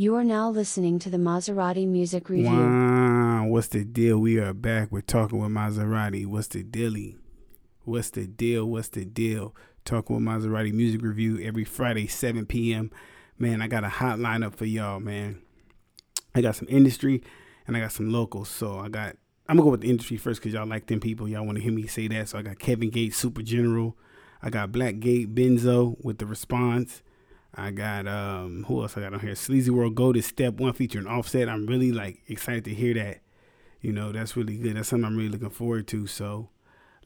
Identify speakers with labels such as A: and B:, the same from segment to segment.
A: You are now listening to the Maserati Music Review.
B: Wow, what's the deal? We are back. We're talking with Maserati. What's the dilly? What's the deal? What's the deal? Talking with Maserati Music Review every Friday, 7 p.m. Man, I got a hot lineup for y'all, man. I got some industry and I got some locals. So I got, I'm gonna go with the industry first because y'all like them people. Y'all want to hear me say that. So I got Kevin Gates, Super General. I got Black Gate, Benzo with the response. I got um who else I got on here? Sleazy World Go to Step One featuring Offset. I'm really like excited to hear that. You know, that's really good. That's something I'm really looking forward to. So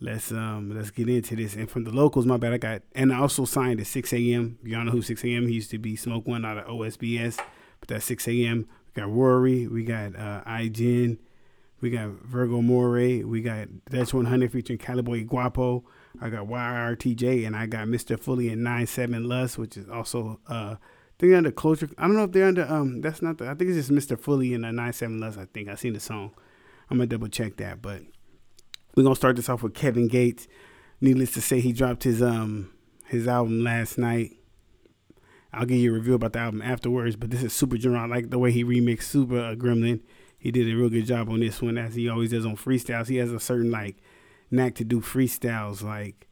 B: let's um let's get into this. And from the locals, my bad, I got and I also signed at 6 a.m. Y'all know who 6 a.m. He used to be Smoke One out of OSBS, but that's 6 a.m. We got Rory, we got uh iGen, we got Virgo Moray, we got That's 100 featuring Caliboy Guapo. I got YRTJ and I got Mr. Fully and 97 Lust, which is also uh they're under closure. I don't know if they're under um that's not the I think it's just Mr. Fully and a 97 Lust, I think. I seen the song. I'm gonna double check that, but we're gonna start this off with Kevin Gates. Needless to say, he dropped his um his album last night. I'll give you a review about the album afterwards, but this is super general. I like the way he remixed Super uh, Gremlin. He did a real good job on this one, as he always does on freestyles. He has a certain like knack to do freestyles, like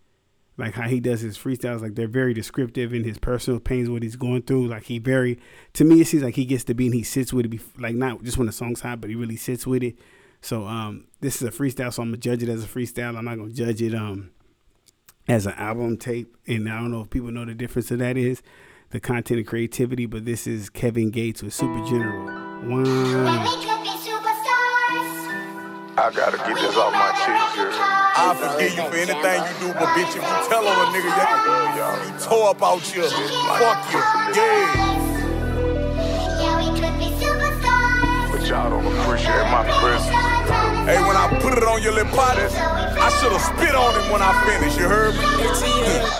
B: like how he does his freestyles. Like they're very descriptive in his personal pains, what he's going through. Like he very, to me, it seems like he gets to be and he sits with it. Like not just when the song's hot, but he really sits with it. So um, this is a freestyle, so I'm gonna judge it as a freestyle. I'm not gonna judge it um as an album tape. And I don't know if people know the difference of that is the content and creativity. But this is Kevin Gates with Super General. Wow.
C: I gotta get this off my chest, girl.
D: I forgive you for anything you do, but bitch, if you tell on a nigga, you yeah, you tore up out here. Fuck you. Yeah.
C: But y'all don't appreciate my presence.
D: Hey, when I put it on your lip potty, I should've spit on him when I finished, you heard me?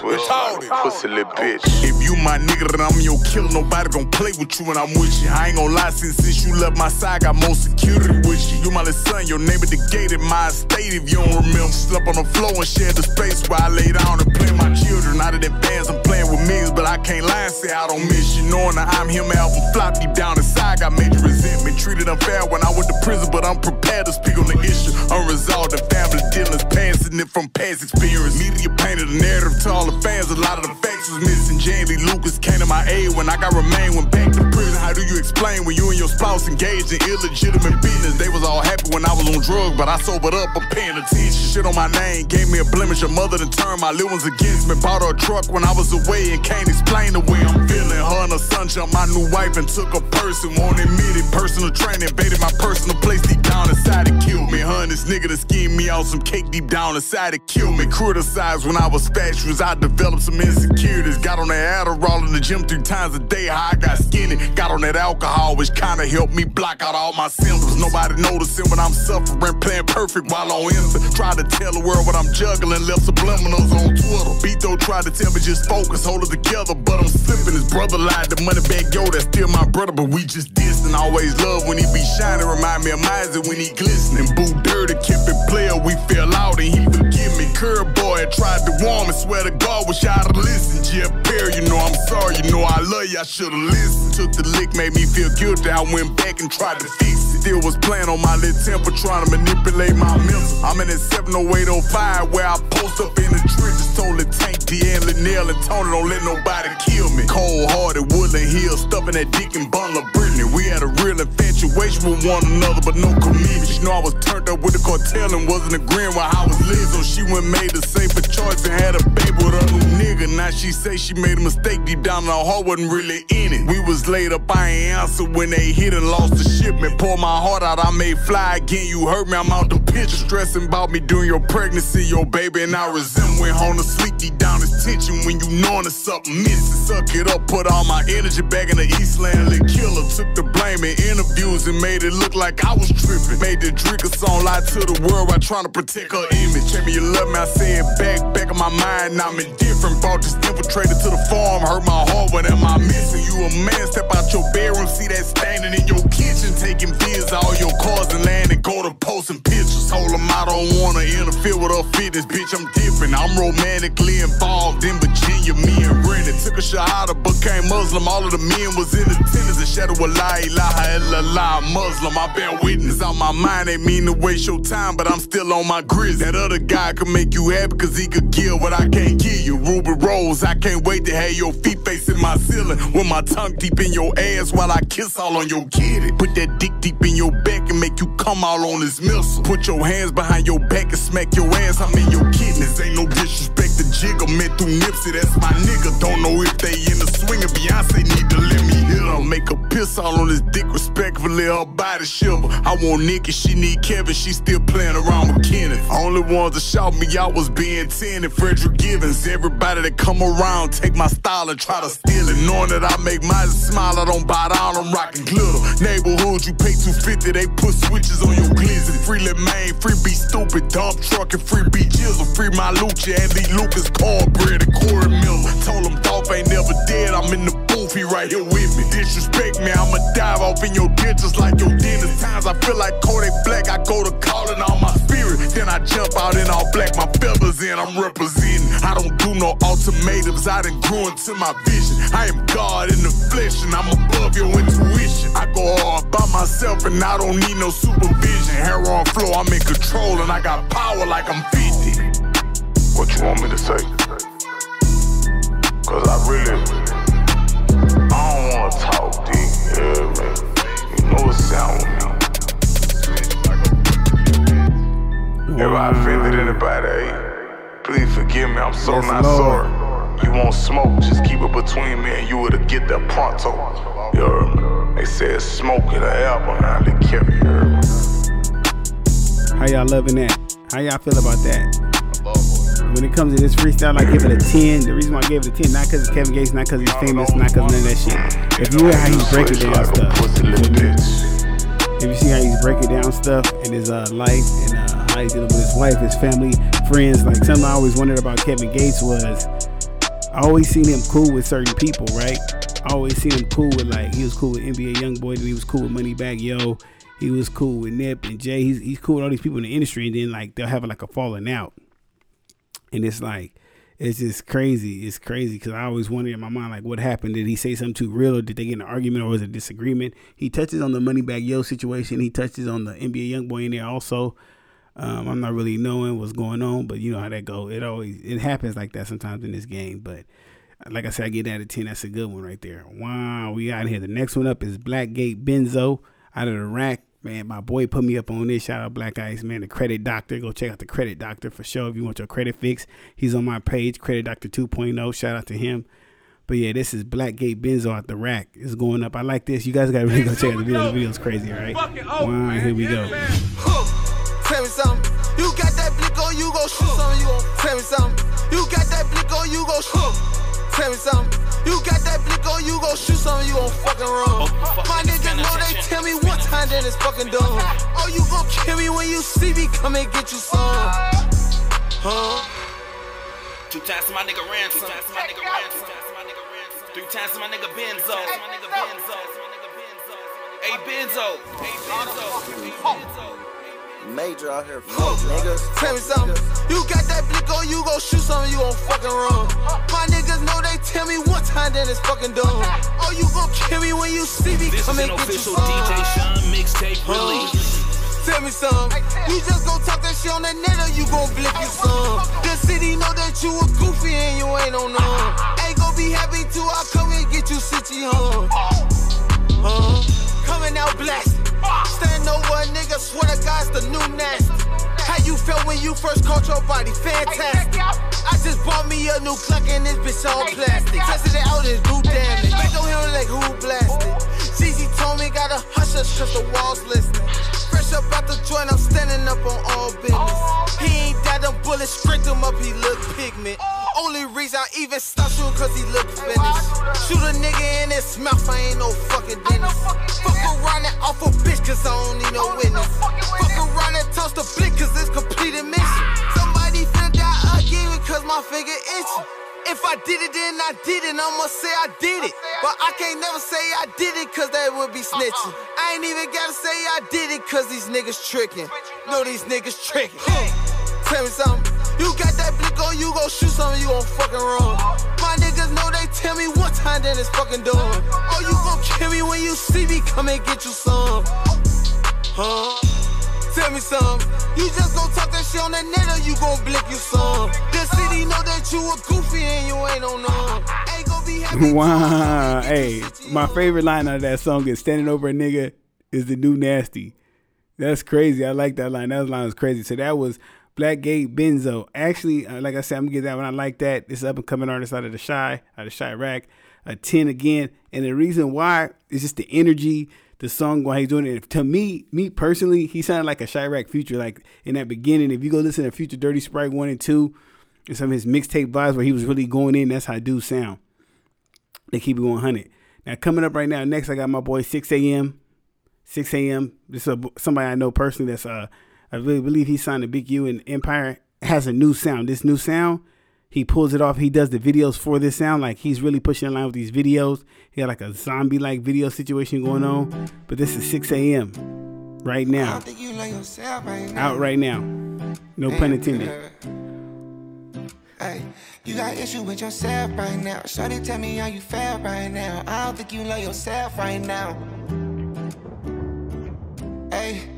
C: Switch
D: Told it.
C: pussy little bitch.
D: If you my nigga, then I'm your killer. Nobody gon' play with you when I'm with you. I ain't gon' lie, since, since you left my side, got more security with you. You my little son, your name at the gate in my estate. If you don't remember, slept on the floor and shared the space where I lay down and play my children. Out of that bands, I'm playing with millions, but I can't lie and say I don't miss you. Knowing that I'm him, album flop deep down inside, got major resentment. Treated unfair when I went to prison, but I'm prepared to speak on the issue. Unresolved the family dealings, passing it from past experience. Media painted a narrative to all the fans. A lot of the facts was missing. Jamie Lucas came to my aid when I got remained when back to prison. How do you explain when you and your spouse engaged in illegitimate business? They was all happy when I was on drugs, but I sobered up. I'm paying attention. Shit on my name gave me a blemish. Your mother done turned my little ones against me. Bought her a truck when I was away and can't explain the way I'm feeling. Her and her son jumped my new wife and took a person. Won't admit it. Personal training invaded my personal place deep down inside it killed me. And this nigga that schemed me out some cake deep down inside it killed me. Criticized when I was spatulas. I developed some insecurities. Got on that Adderall in the gym three times a day. How I got skinny. Got on that alcohol, which kinda helped me block out all my symptoms. Nobody noticing when I'm suffering. Playing perfect while on Insta. Try to tell the world what I'm juggling. Left subliminals on Twitter. Beto tried to tell me just focus, hold it together, but I'm slipping. His brother lied. The money back, yo, that's still my brother, but we just distant. Always love when he be shining. Remind me of Miser when he glistening. Boo dirty, kept it player. We fell out and he. Curb boy, I tried to warn me. Swear to God, wish I'd have listened. Jeff Perry, you know I'm sorry. You know I love you. I should've listened. Took the lick, made me feel guilty. I went back and tried to fix it. Still was playing on my little temper, trying to manipulate my mental. I'm in that 70805 where I post up in the trenches. Told the tank, Deanne, Linnell, and Tony, don't let nobody kill me. Cold hearted, Woodland Hill, stuffing that dick and bundle of Brittany. We had a real infatuation with one another, but no commitment. She know I was turned up with the cartel and wasn't agreeing with I was living. So she went made the safer choice and had a baby with a new nigga. Now she say she made a mistake deep down, in her heart wasn't really in it. We was laid up, I ain't answer when they hit and lost the shipment. Pour my heart out, I made fly again. You hurt me, I'm out the picture. Stressing about me during your pregnancy, your baby, and I resent. Went home to sleep deep down this tension when you knowing there's something missing. Suck it up, put all my energy back in the Eastland. Lit killer took the blame in interviews and made it look like I was tripping. Made the drink a song lie to the world while trying to protect her image. Tell me you love me, I say it back, back of my mind. I'm indifferent. Brought this infiltrator to the farm, hurt my heart. What am I missing? You a man, step out your bedroom, see that standing in your kitchen, taking vids, all your cars and land and go to posting pictures. Hold them I don't wanna interfere with her fitness, bitch. I'm different. I'm romantically involved in Virginia. Me and Brandon took a shahada, became Muslim. All of the men was in attendance. The shadow of la ilaha illallah. Muslim. I bear witness on my mind. Ain't mean to waste your time, but I'm still on my grizz. That other guy could make you happy cause he could give what I can't give you. Ruby Rose, I can't wait to have your feet facing my ceiling. With my tongue deep in your ass while I kiss all on your kitty. Put that dick deep in your back and make you come all on this missile. Put your hands behind your back and smack your ass. I'm in your kidneys. Ain't no disrespect to Jigga. Met through Nipsey, that's my nigga. Don't know if they in the swing and Beyonce need to let me hit her. Make a piss all on this dick respectfully. Her body shiver. I want Nikki, she need Kevin. She still playing around with Kenneth. Only ones that shout me out was being 10 and Frederick Givens. Everybody that come around take my style and try to steal it. Knowing that I make my smile, I don't buy down, I'm rocking glitter. Neighborhood, you pay 250, they put switches on your glizzy. Free Lil Main, free be stupid, dump truck and free beat jizzle. Free my Lucha, Andy Lucas, cornbread and Corey Miller. Told him Dolph ain't never dead, I'm in the he right here with me. Disrespect me, I'ma dive off in your ditches like your dentist. Times I feel like Kodak Black, I go to calling on my spirit. Then I jump out in all black, my feathers in, I'm representing. I don't do no ultimatums, I done grew into my vision. I am God in the flesh, and I'm above your intuition. I go hard by myself, and I don't need no supervision. Hair on floor, I'm in control, and I got power like I'm 50.
C: What you want me to say? Cause I really, If I offended anybody, please forgive me, I'm so
B: Yes,
C: not
B: Lord.
C: sorry. You won't smoke, just keep it between me and you to get there pronto. You heard me? They said smoke in the air behind the carry?
B: How y'all loving that? How y'all feel about that? When it comes to this freestyle, I give it a 10. The reason why I gave it a 10, not because it's Kevin Gates, not because he's famous, not because of none of that shit. If you hear how he's breaking down
C: like
B: stuff,
C: pussy little bitch.
B: if you see how he's breaking down stuff in his uh, life and uh, how he's dealing with his wife, his family, friends, like something I always wondered about Kevin Gates was I always seen him cool with certain people, right? I always seen him cool with like he was cool with NBA YoungBoy, he was cool with Money Moneybagg Yo, he was cool with Nip and Jay. He's he's cool with all these people in the industry, and then like they'll have like a falling out, and it's like it's just crazy. It's crazy because I always wondered in my mind like what happened. Did he say something too real, or did they get an argument, or was it a disagreement? He touches on the Money Moneybagg Yo situation. He touches on the NBA YoungBoy in there also. Um, I'm not really knowing what's going on, but you know how that go. It always it happens like that sometimes in this game. But like I said, I get that a ten. That's a good one right there. Wow, we out here. The next one up is Blackgate Benzo out of the rack. Man, my boy put me up on this. Shout out Black Ice, man. The Credit Doctor. Go check out the Credit Doctor for sure if you want your credit fix. He's on my page, Credit Doctor 2.0. Shout out to him. But yeah, this is Blackgate Benzo out the rack. It's going up. I like this. You guys gotta really go check out the video. The video's crazy, all right? Wow, here we go.
E: Tell me something. You got that blick on, you gon' shoot something. You gon' tell me something. You got that blick on, you gon' shoot. Tell me something. You got that blick on, you gon' shoot something. You gon' fucking run. My niggas know they tell me one time, then it's fucking done. Oh, you gon' kill me when you see me. Come and get you some. Huh?
F: Two times my nigga ransom. Two times my nigga ransom. Two times to my nigga ransom. Three times to my nigga Benzo. My nigga Benzo. Hey Benzo. Hey Benzo. Hey Benzo.
E: Major out here, fuck niggas. Tell me something. You got that blick on, you gon' shoot something, you gon' fucking run. My niggas know they tell me one time, then it's fucking done. Oh, you gon' kill me when you see me.
F: This
E: Come
F: is
E: and
F: an
E: you
F: official
E: some.
F: DJ Sean mixtape release.
E: Tell me something. You just gon' talk that shit on the net or you gon' blip you some. The city know that you a goofy and you ain't on none. Ain't gon' be happy till I come and get you city huh? Huh? Coming out blasted. Stand over a nigga, swear to God, it's the new nasty. How you felt when you first caught your body? Fantastic. I just bought me a new clock and this bitch all plastic. Tested it out, it's blue damage. Back on him like who blasted. CZ told me gotta hush us cause the walls listening. Fresh up out the joint, I'm standing up on all business. He ain't died, them bullets stripped him up, he look pigment. Only reason I even stopped shooting cause he look finished. Shoot a nigga in his mouth, I ain't no fucking dentist. Fuck around and off a bitch cause I don't need no witness. Fuck around and toss the blick cause it's completed mission. Somebody finna die again because my finger itching. If I did it, then I did it. I'ma say I did it. But I can't never say I did it, cause that would be snitching. I ain't even gotta say I did it, cause these niggas tricking. Know these niggas tricking. Tell me something. You got that on, you gon' shoot something, you gon' fucking run. My niggas know they tell me one time, then it's fucking done. Oh, you gon' kill me when you see me, come and get you some. Huh? Tell me something. You just gon' talk that shit on the net or you gon' blick you some. The city know that you a goofy and you ain't on none. Ain't gon' be happy.
B: Wow. Hey, my favorite line out of that song is standing over a nigga is the new nasty. That's crazy. I like that line. That line was crazy. So that was Blackgate Benzo. Actually, uh, like I said, I'm gonna get that one. I like that. This up and coming artist out of the Shy, out of Chiraq. A 10 again. And the reason why is just the energy, the song, why he's doing it. To me, me personally, he sounded like a Chiraq Future. Like in that beginning, if you go listen to Future Dirty Sprite 1 and 2, and some of his mixtape vibes where he was really going in, that's how dudes sound. They keep it 100. Now, coming up right now, next, I got my boy 6 a.m. 6 a.m. This is a, somebody I know personally that's uh I really believe he signed a Big U and Empire has a new sound. This new sound, he pulls it off. He does the videos for this sound. Like he's really pushing in line with these videos. He got like a zombie like video situation going on. But this is 6 a.m. right now. Out right now. No pun intended.
G: Hey, you got issue with yourself right now. Shorty, tell me how you feel right now. I don't think you love yourself right now. Hey.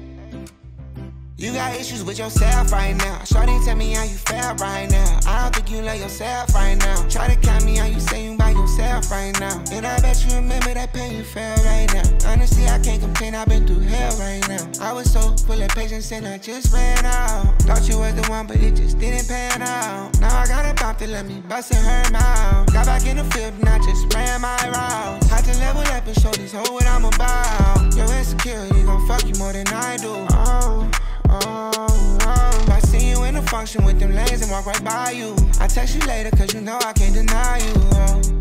G: You got issues with yourself right now. Shorty, tell me how you feel right now. I don't think you love yourself right now. Try to count me how you say you by yourself right now. And I bet you remember that pain you felt right now. Honestly, I can't complain, I've been through hell right now. I was so full of patience and I just ran out. Thought you was the one, but it just didn't pan out. Now I got a pop to let me bust in her mouth. Got back in the field and I just ran my route. Had to level up and show these hoes what I'm about. Your insecurity gon' fuck you more than I do. Oh. Function with them lanes and walk right by you. I text you later cause you know I can't deny you. Oh,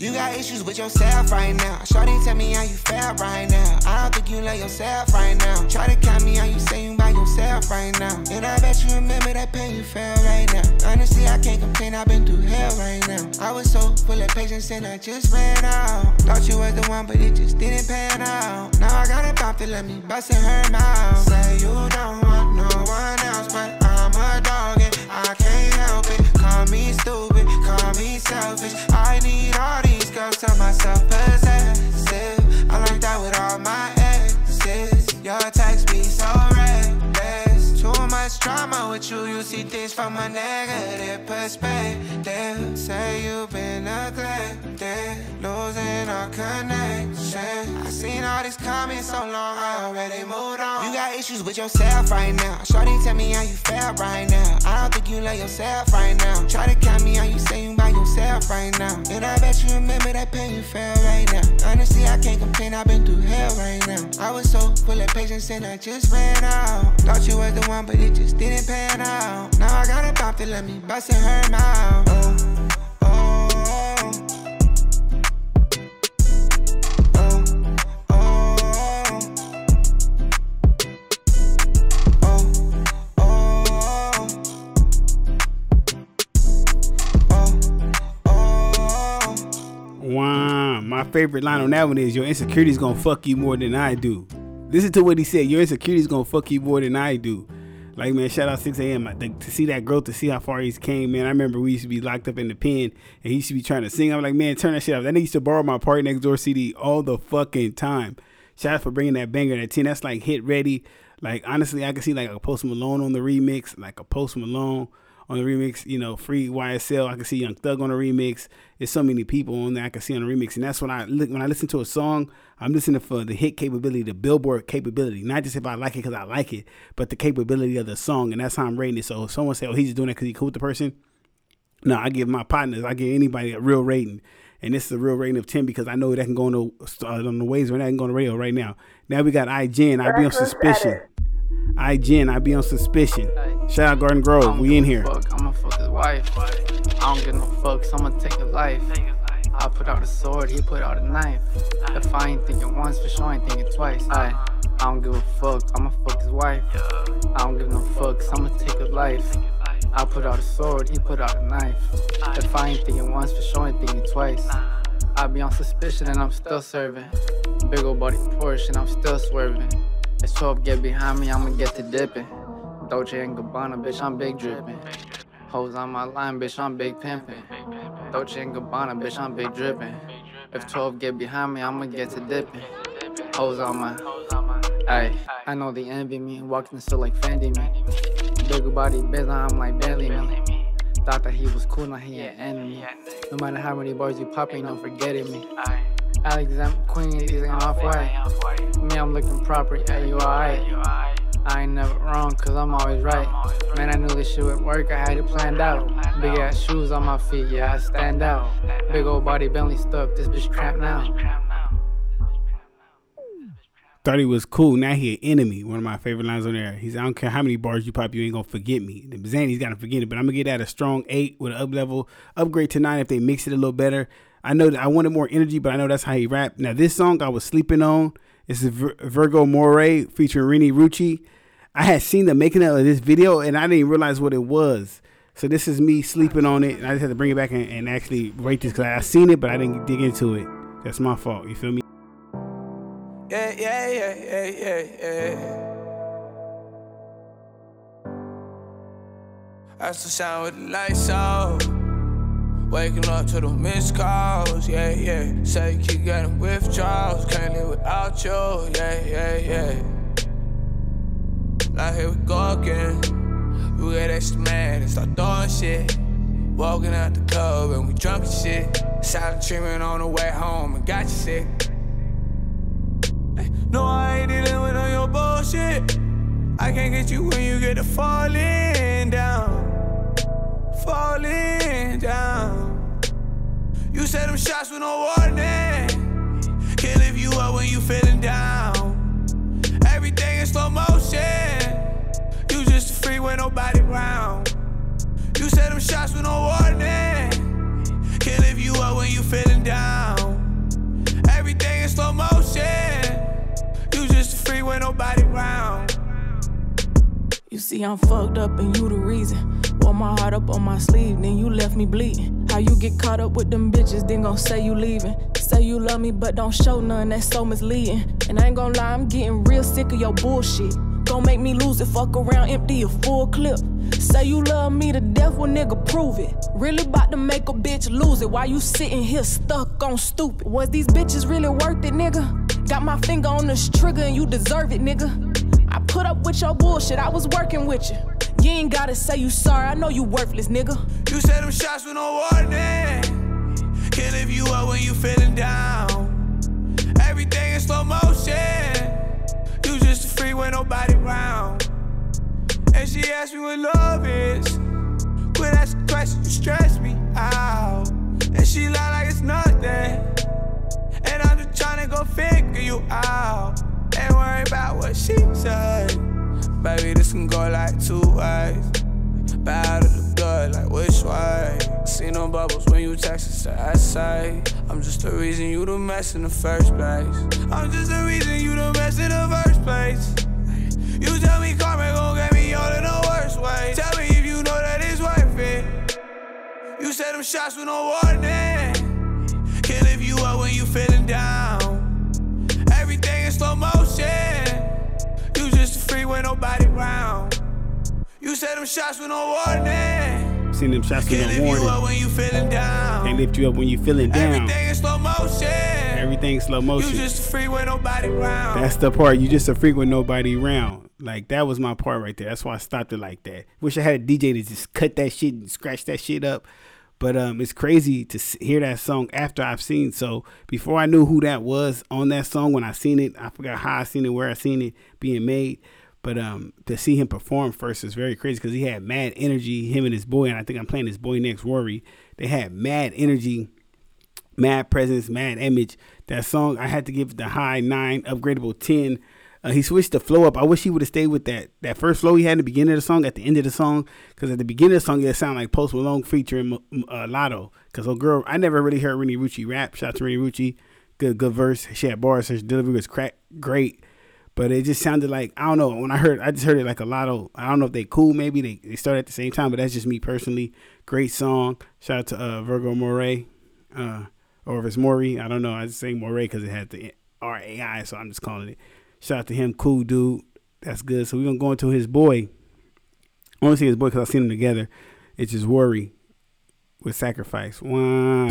G: You got issues with yourself right now. Shorty, tell me how you feel right now. I don't think you love yourself right now. Try to count me how you say you by yourself right now. And I bet you remember that pain you felt right now. Honestly, I can't complain, I've been through hell right now. I was so full of patience and I just ran out. Thought you was the one, but it just didn't pan out. Now I got a pop to let me bust in her mouth. Say you don't want no one else, but I'm a dog and I can't help it. Call me stupid, call me selfish. Need all these girls to myself possessive. I learned that with all my exes. Your text be so much drama with you, you see things from a negative perspective. Say you've been neglected, losing our connection. I seen all this coming so long, I already moved on. You got issues with yourself right now. Shorty, tell me how you feel right now. I don't think you love yourself right now. Try to count me how you say you by yourself right now. And I bet you remember that pain you felt right now. Honestly, I can't complain, I've been through hell right now. I was so full of patience and I just ran out. Thought you was the one, but it just didn't pan out. Now I got a pop to let me bust in her mouth. Oh, oh, oh.
B: My favorite line on that one is your insecurity's gonna fuck you more than I do. Listen to what he said. Your insecurity's gonna fuck you more than I do. Like man, shout out 6 a.m. To see that growth, to see how far he's came, man. I remember we used to be locked up in the pen and he used to be trying to sing. I'm like, man, turn that shit off. Then he used to borrow my PartyNextDoor CD all the fucking time. Shout out for bringing that banger that 10. That's like hit ready. Like honestly, I can see like a Post Malone on the remix, like a Post Malone on the remix, you know, free YSL. I can see Young Thug on the remix. There's so many people on there I can see on the remix, and that's when I look when I listen to a song, I'm listening for the hit capability, the Billboard capability, not just if I like it because I like it, but the capability of the song, and that's how I'm rating it. So if someone say, "Oh, he's just doing that because he cool with the person," no, I give my partners, I give anybody a real rating. And this is a real rating of 10 because I know that can go on the, uh, on the ways when that can go on the radio right now. Now we got iGen. I be on suspicion. iGen. I be on suspicion. Shout out Garden Grove. We in here.
H: Fuck, I'ma fuck his wife. I don't give no fucks. I'ma take a life. I put out a sword, he put out a knife. If I ain't thinking once, for sure I ain't thinking twice. I, I don't give a fuck. I'ma fuck his wife. I don't give no fucks. I'ma take a life. I put out a sword, he put out a knife. If I ain't thinking once, for sure I ain't thinking twice. I be on suspicion and I'm still serving. Big old body Porsche and I'm still swerving. It's 12 get behind me, I'ma get to dipping. Dolce and Gabbana, bitch, I'm big dripping. Hoes on my line, bitch, I'm big pimping. Dolce and Gabbana, bitch, I'm big dripping. If 12 get behind me, I'ma get to dipping. Hoes on my. Ayy, I know they envy me, walking still like Fendi me. Big body bitch, I'm like Bentley me. Thought that he was cool, now he an enemy. No matter how many bars you pop, ain't no forgetting me. Alexander Queen, these ain't off white. Me, I'm looking proper, yeah, you alright. I ain't never wrong, cause I'm always right. Man, I knew this shit would work, I had it planned out. Big ass shoes on my feet, yeah, I stand out. Big old body Bentley stuck, this bitch trap now.
B: Thought he was cool. Now he an enemy. One of my favorite lines on there. He's I don't care how many bars you pop, you ain't gonna forget me. Zanny's gotta forget it, but I'm gonna get that a strong eight with an up level, upgrade to nine if they mix it a little better. I know that I wanted more energy, but I know that's how he rap. Now this song I was sleeping on. Is Vir- Virgo Moray featuring Rini Rucci. I had seen the making of this video and I didn't realize what it was. So this is me sleeping on it, and I just had to bring it back and, and actually rate this because I seen it, but I didn't dig into it. That's my fault. You feel me?
I: Yeah, yeah, yeah, yeah, yeah, yeah. That's the sound with the lights out. Waking up to the missed calls, yeah, yeah. Say you keep getting withdrawals, can't live without you, yeah, yeah, yeah. Now here we go again. We get extra mad and start throwing shit. Walking out the club and we drunk and shit. Silent treatment on the way home and got you sick. No, I ain't dealing with all your bullshit. I can't get you when you get to falling down. Falling down. You said them shots with no warning. Can't lift you up when you feeling down. Everything in slow motion. You just a freak with nobody around. You said them shots with no warning. Can't lift you up when you feeling down. Everything in slow motion. You just a freak with nobody around.
J: You see, I'm fucked up and you the reason. Wore my heart up on my sleeve, then you left me bleeding. How you get caught up with them bitches, then gon' say you leaving. Say you love me, but don't show none, that's so misleading. And I ain't gon' lie, I'm getting real sick of your bullshit. Gon' make me lose it, fuck around, empty a full clip. Say you love me to death, well nigga prove it. Really about to make a bitch lose it. Why you sitting here stuck on stupid? Was these bitches really worth it, nigga? Got my finger on this trigger and you deserve it, nigga. I put up with your bullshit, I was working with you. You ain't gotta say you sorry, I know you worthless, nigga.
I: You said them shots with no warning. Can't lift you up when you feeling down. Everything in slow motion. You just a freak with nobody around. And she asked me what love is. Quit asking questions, you stress me out. And she lie like it's nothing. And I'm just trying to go figure you out. Ain't worry about what she said. Baby, this can go like two ways. Bad or the good, like which way? See no bubbles when you text us to I say. I'm just the reason you the mess in the first place. I'm just the reason you the mess in the first place. You tell me karma gon' get me all in the worst way. Tell me if you know that it's worth it. You said them shots with no warning. Can't lift you up when you feeling down. Everything in slow motion. You just with nobody around. You said them shots with no warning.
B: Seen them shots with
I: Can't
B: no
I: lift you up when you feeling down.
B: Can't lift you up when you feeling down.
I: Everything in slow motion.
B: Everything slow
I: You
B: motion.
I: just a freak nobody around.
B: That's the part. You just a freak with nobody round. Like that was my part right there. That's why I stopped it like that. Wish I had a DJ to just cut that shit and scratch that shit up. But um, it's crazy to hear that song after I've seen. So before I knew who that was on that song, when I seen it, I forgot how I seen it, where I seen it being made. But um, to see him perform first is very crazy because he had mad energy. Him and his boy, and I think I'm playing his boy next, Rory. They had mad energy mad presence, mad image. That song, I had to give the high nine, upgradable ten. Uh, he switched the flow up. I wish he would have stayed with that that first flow he had in the beginning of the song, at the end of the song, because at the beginning of the song it sounded like Post Malone featuring uh, Lotto. Because oh girl, I never really heard Rennie Rucci rap. Shout out to Rennie Rucci, good good verse. She had bars. Her delivery was crack great. But it just sounded like I don't know. When I heard, I just heard it like a Lotto. I don't know if they cool. Maybe they, they started at the same time, but that's just me personally. Great song. Shout out to uh, Virgo Moray. Uh, or if it's Maury, I don't know. I just say Moray because it had the R A I, so I'm just calling it. Shout out to him, cool dude. That's good. So we're gonna go into his boy. I to see his boy because I've seen them together. It's just worry with sacrifice. One.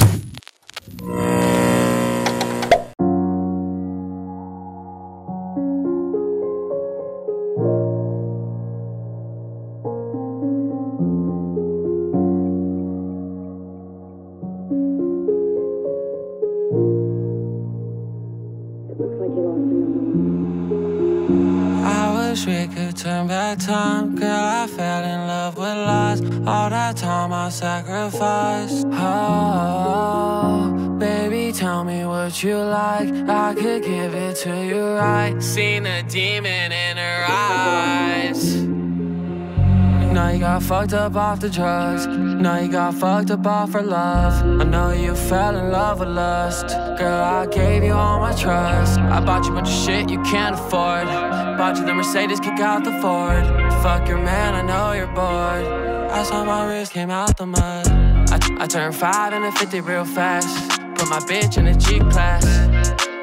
K: All that time I sacrificed. Oh, baby, tell me what you like. I could give it to you right. Seen a demon in her eyes. Now you got fucked up off the drugs. Now you got fucked up off for love. I know you fell in love with lust. Girl, I gave you all my trust. I bought you a bunch of shit you can't afford. Bought you the Mercedes, kick out the Ford. Fuck your man, I know you're bored. I saw my wrist came out the mud. I, I turned five into 50 real fast. Put my bitch in a G class.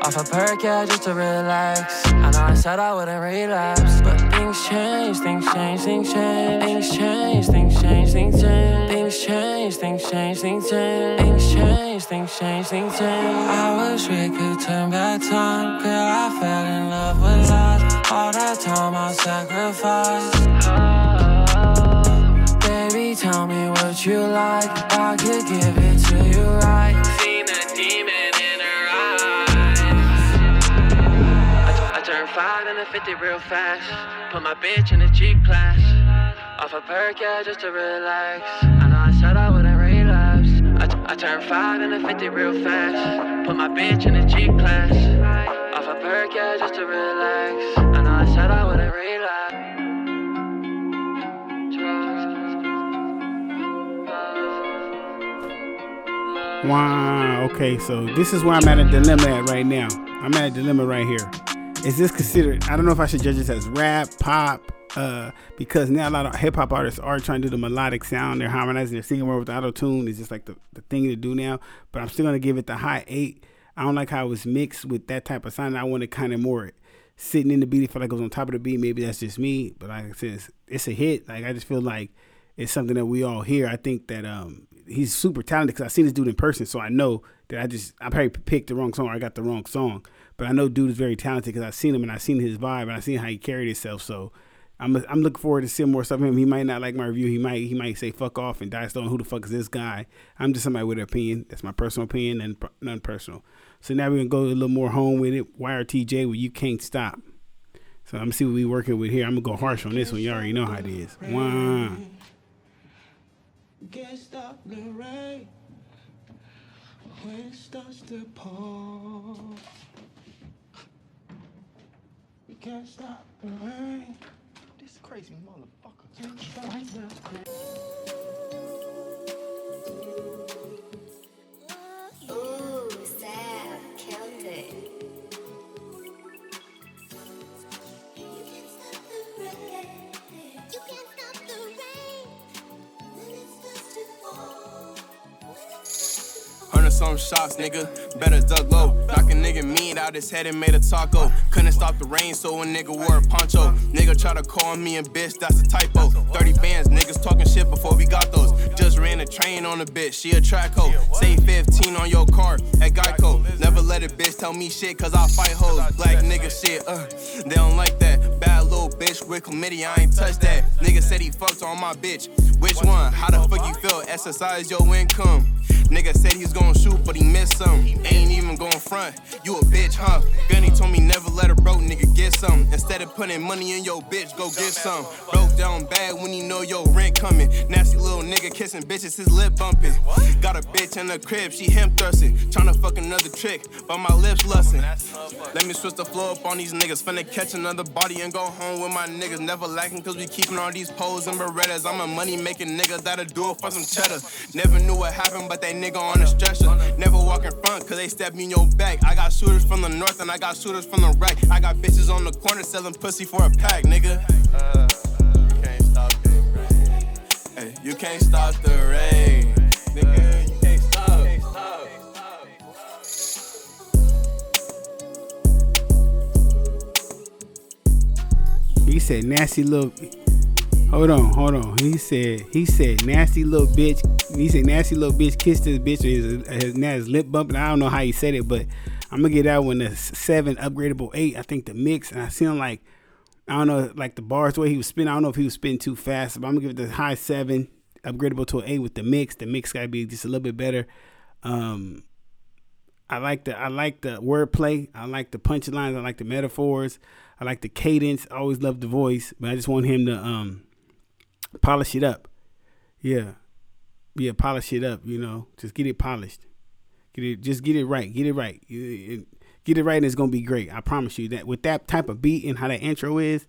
K: Off a perk, yeah, just to relax. I know I said I wouldn't relapse, but things change, things change, things change. Things change, things change, things change. Things change, things change, things change. Things change, things change, things change. I wish we could turn back time. Girl, I fell in love with lies. All that time I sacrificed. Tell me what you like. I could give it to you right. Seen a demon in her eyes. I, I turned five and a 50 real fast. Put my bitch in a G class. Off a perk, yeah, just to relax. I know I said I wouldn't relapse. I, I turned five and a 50 real fast. Put my bitch in a G class. Off a perk, yeah, just to relax.
B: Wow. Okay, so this is where I'm at a dilemma at right now. I'm at a dilemma right here. Is this considered? I don't know if I should judge this as rap, pop, uh, because now a lot of hip hop artists are trying to do the melodic sound. They're harmonizing, they're singing more with auto tune. It's just like the, the thing to do now. But I'm still gonna give it the high eight. I don't like how it was mixed with that type of sound. I want it kind of more sitting in the beat. I feel like it was on top of the beat. Maybe that's just me, but like I said, it's, it's a hit. Like I just feel like it's something that we all hear. I think that um he's super talented because I seen this dude in person, so I know that I just I probably picked the wrong song or I got the wrong song. But I know dude is very talented because I seen him and I seen his vibe and I seen how he carried himself. So I'm I'm looking forward to seeing more stuff of him. He might not like my review. He might he might say fuck off and die stone. Who the fuck is this guy? I'm just somebody with an opinion. That's my personal opinion and none personal. So now we're gonna go a little more home with it. YRTJ with you can't stop. So I'm gonna see what we working with here. I'm gonna go harsh on this one. You already know how it is. One.
L: Can't stop the rain when it starts to pour. You can't stop the rain. This crazy motherfucker. Can't stop the rain.
M: Some shots, nigga. Better duck low. Knock a nigga mean out his head and made a taco. Couldn't stop the rain, so a nigga wore a poncho. Nigga try to call me a bitch, that's a typo. 30 bands, niggas talking shit before we got those. Just ran a train on a bitch, she a track hoe. Say 15 on your car at Geico. Never let a bitch tell me shit, cause I fight hoes. Black nigga shit, uh, they don't like that. Bad little bitch with chlamydia, I ain't touch that. Nigga said he fucked on my bitch. Which one? How the fuck you feel? Is your income. Nigga said he was gonna shoot, but he missed some. Ain't even going front. You a bitch, huh? Gunny told me never let a broke nigga get some. Instead of putting money in your bitch, go get some. Broke down bad when he know your rent coming. Nasty little nigga kissing bitches, his lip bumping. Got a bitch in the crib, she him thrusting. Tryna fuck another trick, but my lips lusting. Let me switch the flow up on these niggas. Finna catch another body and go home with my niggas. Never lacking, cause we keeping all these poles and berettas. I'm a money making nigga that'll do it for some cheddar. Never knew what happened, but they nigga on a stretcher. Never walk in front, cause they step me in your back. I got shooters from the north and I got shooters from the right. I got bitches on the corner selling pussy for a pack, nigga. Uh, uh, you can't stop the rain. Hey, you can't stop the rain. Nigga. You can't stop.
B: He said, nasty little. Hold on, hold on. He said, he said, nasty little bitch he said nasty little bitch kissed his bitch his, his, his lip bumping. I don't know how he said it, but I'm gonna get that one a seven upgradable eight. I think the mix, and I seen like I don't know like the bars way he was spinning. I don't know if he was spinning too fast, but I'm gonna give it the high seven upgradable to an eight with the mix. The mix gotta be just a little bit better. Um, I like the I like the wordplay. I like the punchlines. I like the metaphors. I like the cadence. I always love the voice, but I just want him to um polish it up. Yeah, yeah, polish it up. You know, just get it polished. Get it, just get it right. Get it right. Get it right, and it's gonna be great. I promise you that with that type of beat and how that intro is,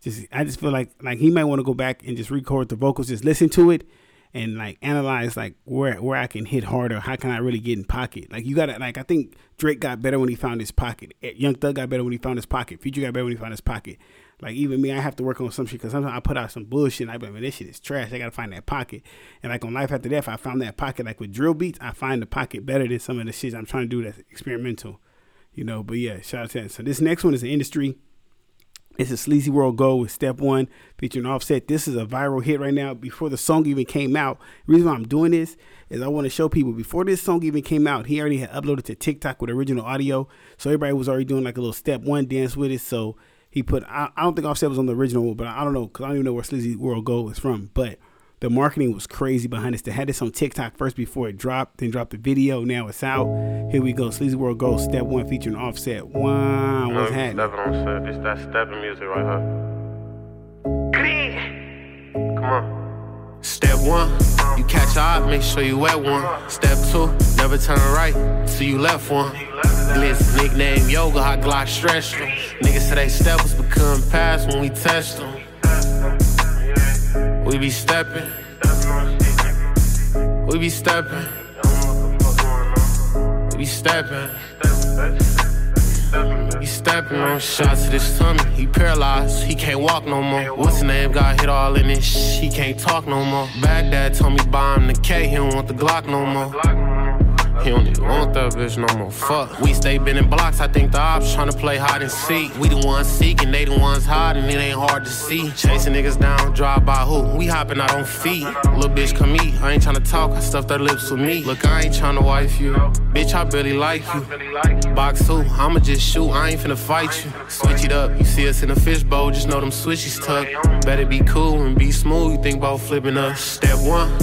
B: just I just feel like like he might want to go back and just record the vocals. Just listen to it and like analyze like where where I can hit harder. How can I really get in pocket? Like you gotta like I think Drake got better when he found his pocket. Eh, Young Thug got better when he found his pocket. Future got better when he found his pocket. Like even me, I have to work on some shit because sometimes I put out some bullshit. And I be like, man, this shit is trash. I gotta find that pocket. And like on Life After Death, I found that pocket. Like with drill beats, I find the pocket better than some of the shit I'm trying to do that's experimental. You know, but yeah, shout out to that. So this next one is an industry. It's a Sleazy World Go with Step One featuring Offset. This is a viral hit right now. Before the song even came out, the reason why I'm doing this is I want to show people before this song even came out, he already had uploaded to TikTok with original audio. So everybody was already doing like a little Step One dance with it. So he put, I, I don't think Offset was on the original, but I don't know because I don't even know where Sleazy World Go is from. But the marketing was crazy behind this. They had this on TikTok first before it dropped, then dropped the video. Now it's out. Here we go. Sleazy World Go, Step One featuring Offset. Wow, what's happening?
N: Stepping on set. It's that stepping music right here. Come on.
O: Step one, you catch a eye, make sure you wet one. Step two, never turn right till you left one. Blitz nickname yoga, hot Glock stretch them. Niggas say they steppers become past when we test them. We be stepping. We be stepping. We be stepping. He stepping on shots to this tummy. He paralyzed, he can't walk no more. What's his name? Got hit all in this he can't talk no more. Baghdad told me buy him the K, he don't want the Glock no more. He don't even want that bitch no more. Fuck. We stay bending blocks. I think the ops tryna play hide and seek. We the ones seeking, they the ones hiding. It ain't hard to see. Chasing niggas down, drive by who? We hopping out on feet. Little bitch come eat. I ain't tryna talk. I stuff their lips with me. Look, I ain't tryna wife you. Bitch, I really like you. Box two, I'ma just shoot. I ain't finna fight you. Switch it up. You see us in a fishbowl. Just know them switches tuck. Better be cool and be smooth. You think about flipping us. Step one,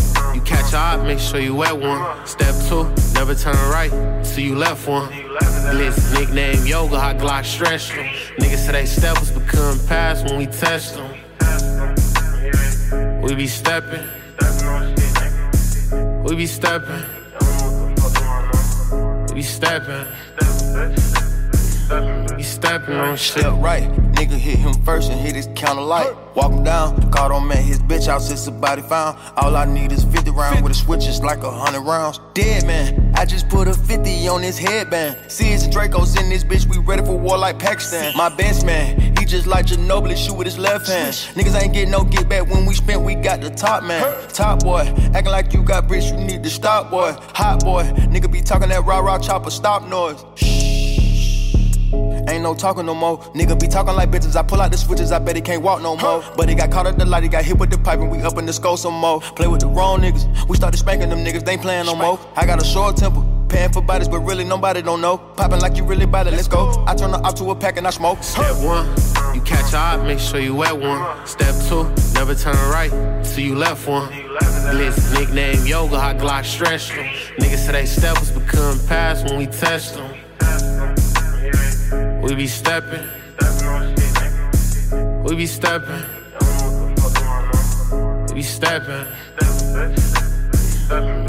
O: catch a eye, make sure you wet one. Step two, never turn right till you left one. Blitz nickname yoga, hot Glock stretch them. Niggas say they step become past when we test them. We be stepping. We be stepping. We be stepping. We stepping on shit.
P: Step right, nigga hit him first and hit his counter light. Walk him down, caught on man, his bitch out since the body found. All I need is 50 round with a switch, it's like a hundred rounds. Dead man, I just put a 50 on his headband. See, it's Dracos in this bitch, we ready for war like Pakistan. My best man, he just like Ginobili, shoot with his left hand. Niggas ain't get no get back when we spent, we got the top man. Top boy, acting like you got bricks, you need to stop, boy. Hot boy, nigga be talking that raw raw chopper, stop noise. Ain't no talking no more. Nigga be talking like bitches. I pull out the switches, I bet he can't walk no more. But he got caught at the light, he got hit with the pipe, and we up in the skull some more. Play with the wrong niggas. We started spanking them niggas, they ain't playing no more. I got a short temper. Paying for bodies, but really nobody don't know. Popping like you really bad it, let's go. I turn the up to a pack and I smoke.
O: Step one, you catch a eye, make sure you wet one. Step two, never turn right till you left one. Blitz nickname yoga, hot Glock stretch them. Niggas say they steppers become past when we test them. We be stepping. We be stepping. We be stepping.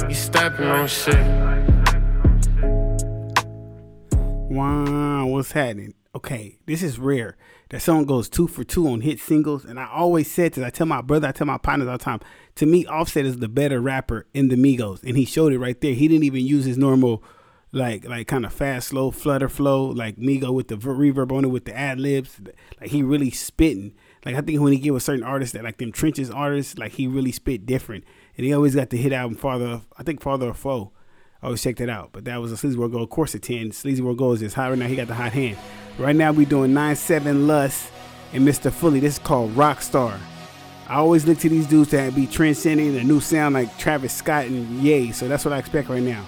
O: We stepping on shit.
B: Wow, what's happening? Okay, this is rare. That song goes two for two on hit singles, and I always said this. I tell my brother, I tell my partners all the time. To me, Offset is the better rapper in the Migos, and he showed it right there. He didn't even use his normal, like, like kind of fast, slow, flutter flow, like Migo with the reverb on it with the ad libs. Like he really spitting. Like I think when he get with certain artists that like them trenches artists, like he really spit different, and he always got the hit album Father. I think Father of 4. I always check that out. But that was a Sleazy World Go. Course, a 10. Sleazy World Go is just hot right now. He got the hot hand. Right now, we doing 9 7 Lust. and Mr. Fully. This is called Rockstar. I always look to these dudes to be transcending a new sound like Travis Scott and Ye, so that's what I expect right now.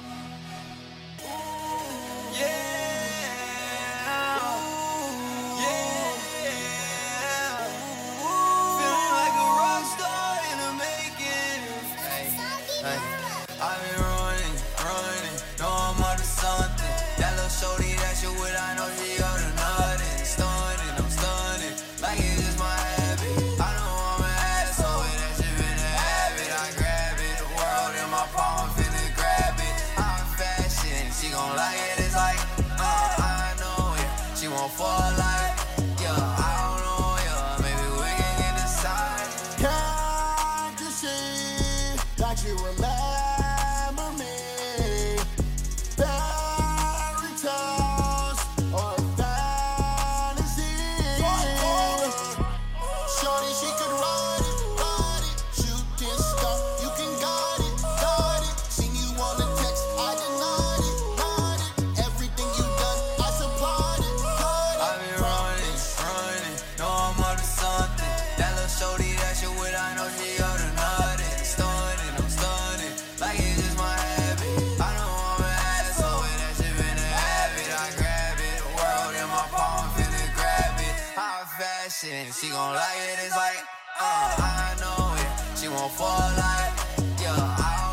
Q: Fashion, she gon' like it, it's like, uh, I know it. She won't fall like, yeah, I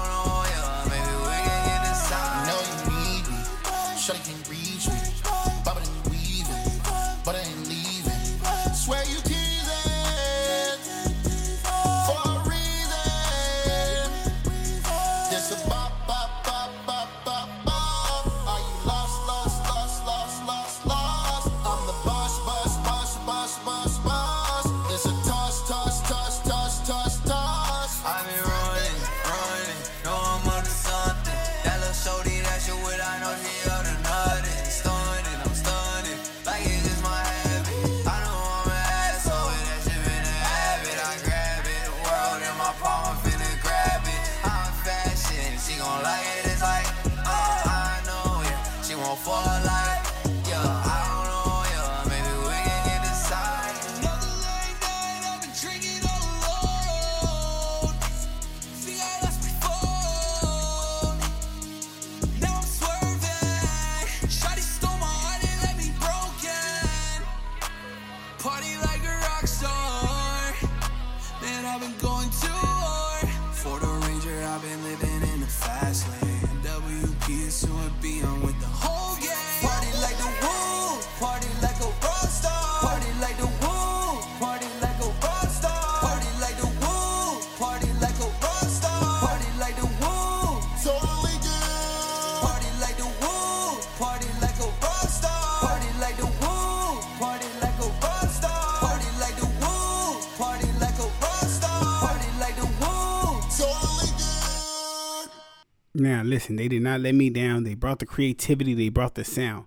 Q: Now,
B: listen, they did not let me down. They brought the creativity, they brought the sound.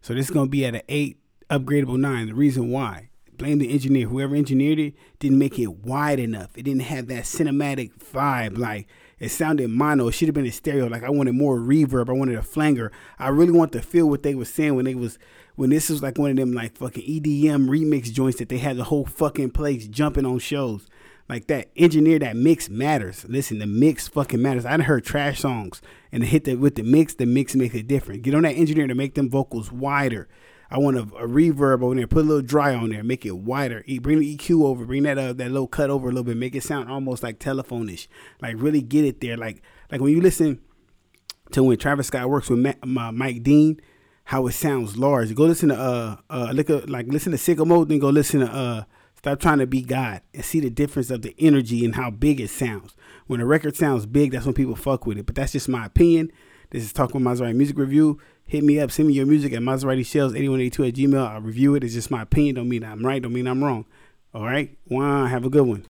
B: So this is to be at an 8 upgradable 9. The reason why, blame the engineer. Whoever engineered it didn't make it wide enough. It didn't have that cinematic vibe. Like, it sounded mono. It should have been a stereo. Like, I wanted more reverb. I wanted a flanger. I really want to feel what they were saying when they was, when this was like one of them, like, fucking EDM remix joints that they had the whole fucking place jumping on shows like that engineer that mix matters. Listen the mix fucking matters. I heard trash songs and hit that with the mix the mix makes it different. Get on that engineer to make them vocals wider. I want a, a reverb on there. Put a little dry on there. Make it wider. Bring the eq over. Bring that uh, that little cut over a little bit. Make it sound almost like telephone-ish. Like really get it there. Like like when you listen to when travis scott works with Ma- uh, mike dean how it sounds large. Go listen to uh uh look like listen to sicko mode then go listen to uh Stop trying to be God and see the difference of the energy and how big it sounds. When a record sounds big, that's when people fuck with it. But that's just my opinion. This is Talk with Maserati Music Review. Hit me up. Send me your music at Maserati Shells 8182 at Gmail. I'll review it. It's just my opinion. Don't mean I'm right. Don't mean I'm wrong. All right. One. Have a good one.